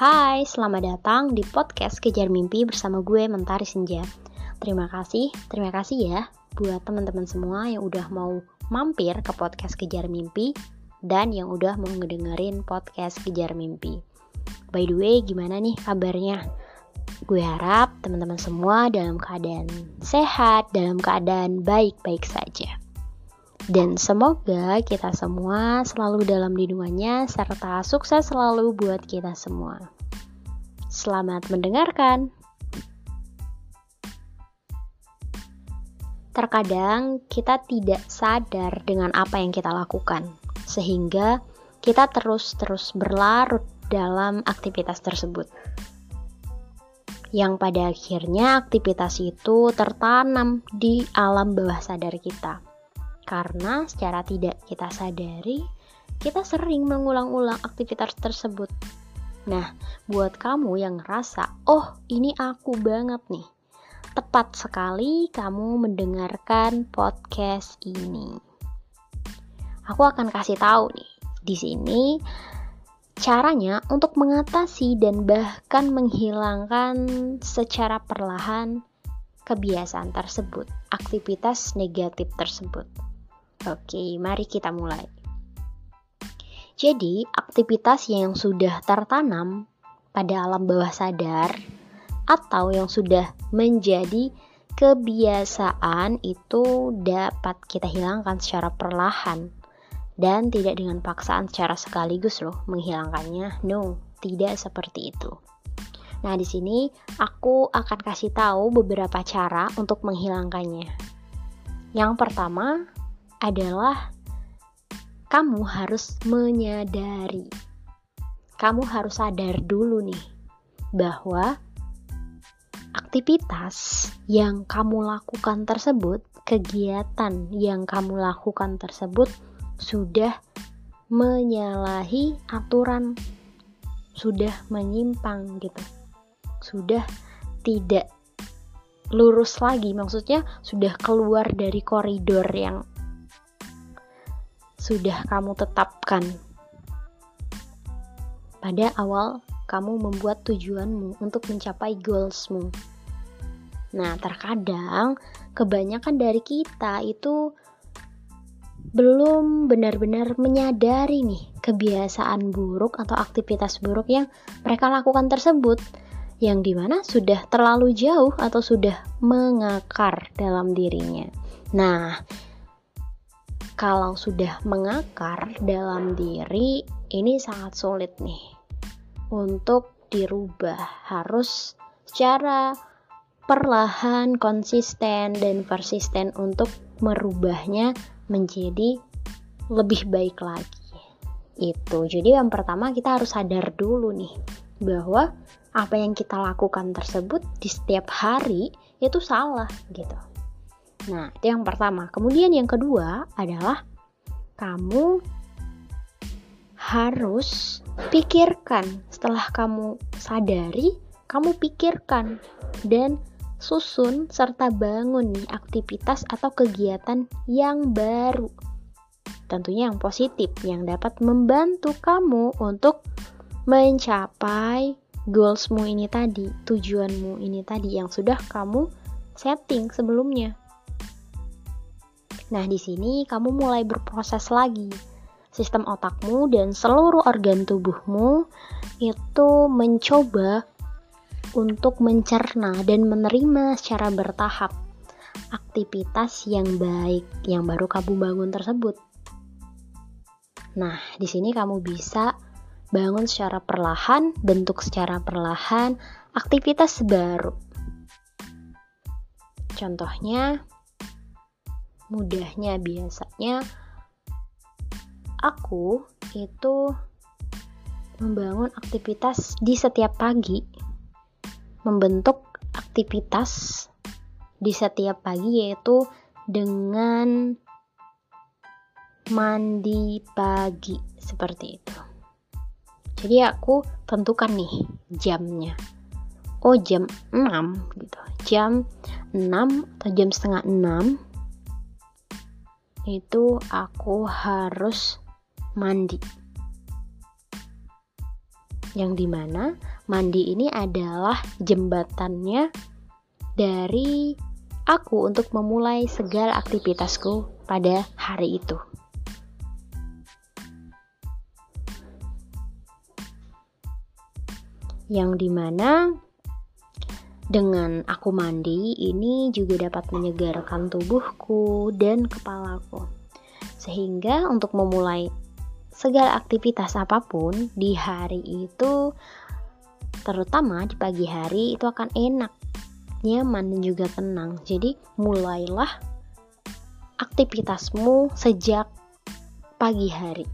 Hai, selamat datang di podcast Kejar Mimpi bersama gue Mentari Senja. Terima kasih, terima kasih ya buat teman-teman semua yang udah mau mampir ke podcast Kejar Mimpi dan yang udah mau ngedengerin podcast Kejar Mimpi. By the way, gimana nih kabarnya? Gue harap teman-teman semua dalam keadaan sehat, dalam keadaan baik-baik saja. Dan semoga kita semua selalu dalam lindungannya serta sukses selalu buat kita semua. Selamat mendengarkan. Terkadang kita tidak sadar dengan apa yang kita lakukan, sehingga kita terus-terus berlarut dalam aktivitas tersebut. Yang pada akhirnya aktivitas itu tertanam di alam bawah sadar kita karena secara tidak kita sadari, kita sering mengulang-ulang aktivitas tersebut. Nah, buat kamu yang ngerasa, oh ini aku banget nih, tepat sekali kamu mendengarkan podcast ini. Aku akan kasih tahu nih, di sini caranya untuk mengatasi dan bahkan menghilangkan secara perlahan kebiasaan tersebut, aktivitas negatif tersebut. Oke, mari kita mulai. Jadi, aktivitas yang sudah tertanam pada alam bawah sadar atau yang sudah menjadi kebiasaan itu dapat kita hilangkan secara perlahan dan tidak dengan paksaan secara sekaligus loh menghilangkannya. No, tidak seperti itu. Nah, di sini aku akan kasih tahu beberapa cara untuk menghilangkannya. Yang pertama, adalah kamu harus menyadari. Kamu harus sadar dulu nih bahwa aktivitas yang kamu lakukan tersebut, kegiatan yang kamu lakukan tersebut sudah menyalahi aturan, sudah menyimpang gitu. Sudah tidak lurus lagi, maksudnya sudah keluar dari koridor yang sudah kamu tetapkan pada awal kamu membuat tujuanmu untuk mencapai goalsmu. Nah, terkadang kebanyakan dari kita itu belum benar-benar menyadari nih kebiasaan buruk atau aktivitas buruk yang mereka lakukan tersebut yang di mana sudah terlalu jauh atau sudah mengakar dalam dirinya. Nah, kalau sudah mengakar dalam diri, ini sangat sulit nih untuk dirubah. Harus secara perlahan, konsisten, dan persisten untuk merubahnya menjadi lebih baik lagi. Itu. Jadi yang pertama kita harus sadar dulu nih bahwa apa yang kita lakukan tersebut di setiap hari itu salah gitu. Nah, itu yang pertama. Kemudian yang kedua adalah kamu harus pikirkan setelah kamu sadari, kamu pikirkan dan susun serta bangun nih aktivitas atau kegiatan yang baru. Tentunya yang positif yang dapat membantu kamu untuk mencapai goalsmu ini tadi, tujuanmu ini tadi yang sudah kamu setting sebelumnya. Nah, di sini kamu mulai berproses lagi. Sistem otakmu dan seluruh organ tubuhmu itu mencoba untuk mencerna dan menerima secara bertahap aktivitas yang baik yang baru kamu bangun tersebut. Nah, di sini kamu bisa bangun secara perlahan, bentuk secara perlahan aktivitas baru. Contohnya, mudahnya. Biasanya aku itu membangun aktivitas di setiap pagi. Membentuk aktivitas di setiap pagi yaitu dengan mandi pagi seperti itu. Jadi aku tentukan nih jamnya. Oh jam 6 gitu. Jam 6 atau jam setengah 6 itu aku harus mandi yang di mana mandi ini adalah jembatannya dari aku untuk memulai segala aktivitasku pada hari itu. Yang di mana dengan aku mandi ini juga dapat menyegarkan tubuhku dan kepalaku. Sehingga untuk memulai segala aktivitas apa pun di hari itu terutama di pagi hari itu akan enak, nyaman dan juga tenang. Jadi mulailah aktivitasmu sejak pagi hari.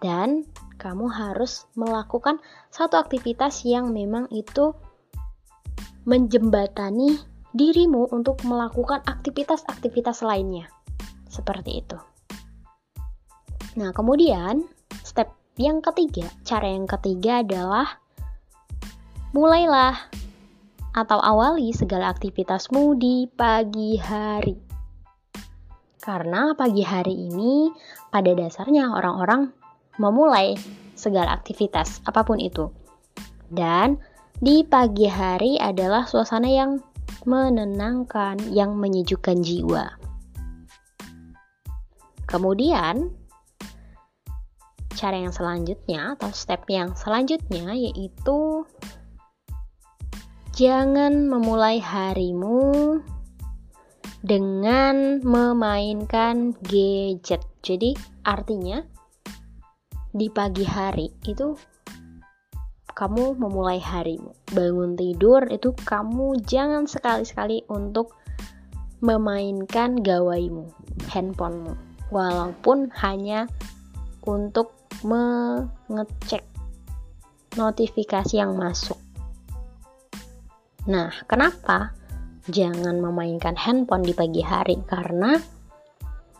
Dan kamu harus melakukan satu aktivitas yang memang itu menjembatani dirimu untuk melakukan aktivitas-aktivitas lainnya. Seperti itu. Nah, kemudian step yang ketiga, cara yang ketiga adalah mulailah atau awali segala aktivitasmu di pagi hari. Karena pagi hari ini pada dasarnya orang-orang memulai segala aktivitas apa pun itu. Dan di pagi hari adalah suasana yang menenangkan, yang menyejukkan jiwa. Kemudian, cara yang selanjutnya atau step yang selanjutnya yaitu jangan memulai harimu dengan memainkan gadget. Jadi, artinya di pagi hari itu kamu memulai harimu. Bangun tidur itu kamu jangan sekali-sekali untuk memainkan gawaimu, handphonemu. Walaupun hanya untuk mengecek notifikasi yang masuk. Nah, kenapa jangan memainkan handphone di pagi hari? Karena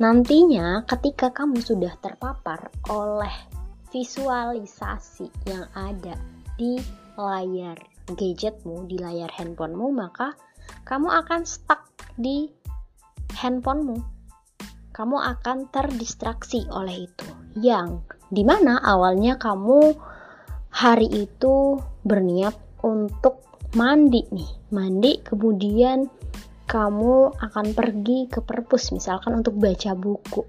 nantinya ketika kamu sudah terpapar oleh visualisasi yang ada di layar gadgetmu, di layar handphonemu, maka kamu akan stuck di handphonemu. Kamu akan terdistraksi oleh itu. Yang di mana awalnya kamu hari itu berniat untuk mandi nih, mandi kemudian kamu akan pergi ke perpus misalkan untuk baca buku.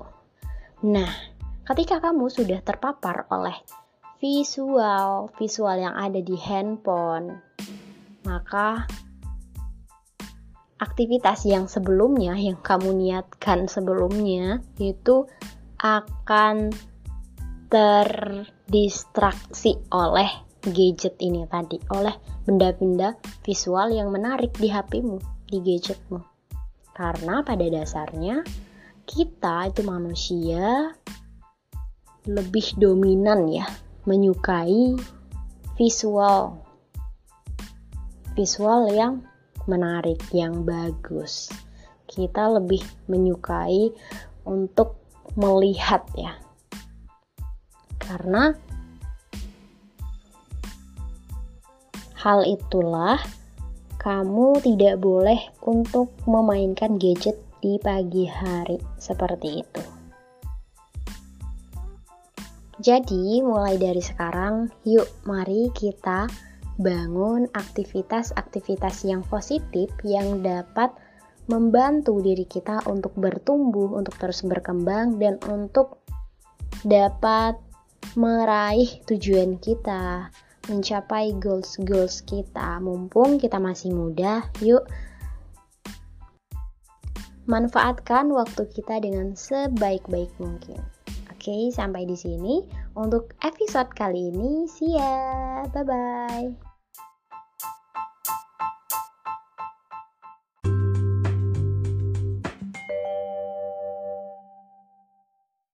Nah, ketika kamu sudah terpapar oleh visual visual yang ada di handphone maka aktivitas yang sebelumnya yang kamu niatkan sebelumnya itu akan terdistraksi oleh gadget ini tadi oleh benda-benda visual yang menarik di HPmu di gadgetmu. Karena pada dasarnya kita itu manusia lebih dominan ya menyukai visual. Visual yang menarik yang bagus. Kita lebih menyukai untuk melihat ya. Karena hal itulah kamu tidak boleh untuk memainkan gadget di pagi hari. Seperti itu. Jadi, mulai dari sekarang, yuk mari kita bangun aktivitas-aktivitas yang positif yang dapat membantu diri kita untuk bertumbuh, untuk terus berkembang, dan untuk dapat meraih tujuan kita, mencapai goals-goals kita. Mumpung kita masih muda, yuk manfaatkan waktu kita dengan sebaik-baik mungkin. Oke, sampai di sini untuk episode kali ini. See ya. Bye bye.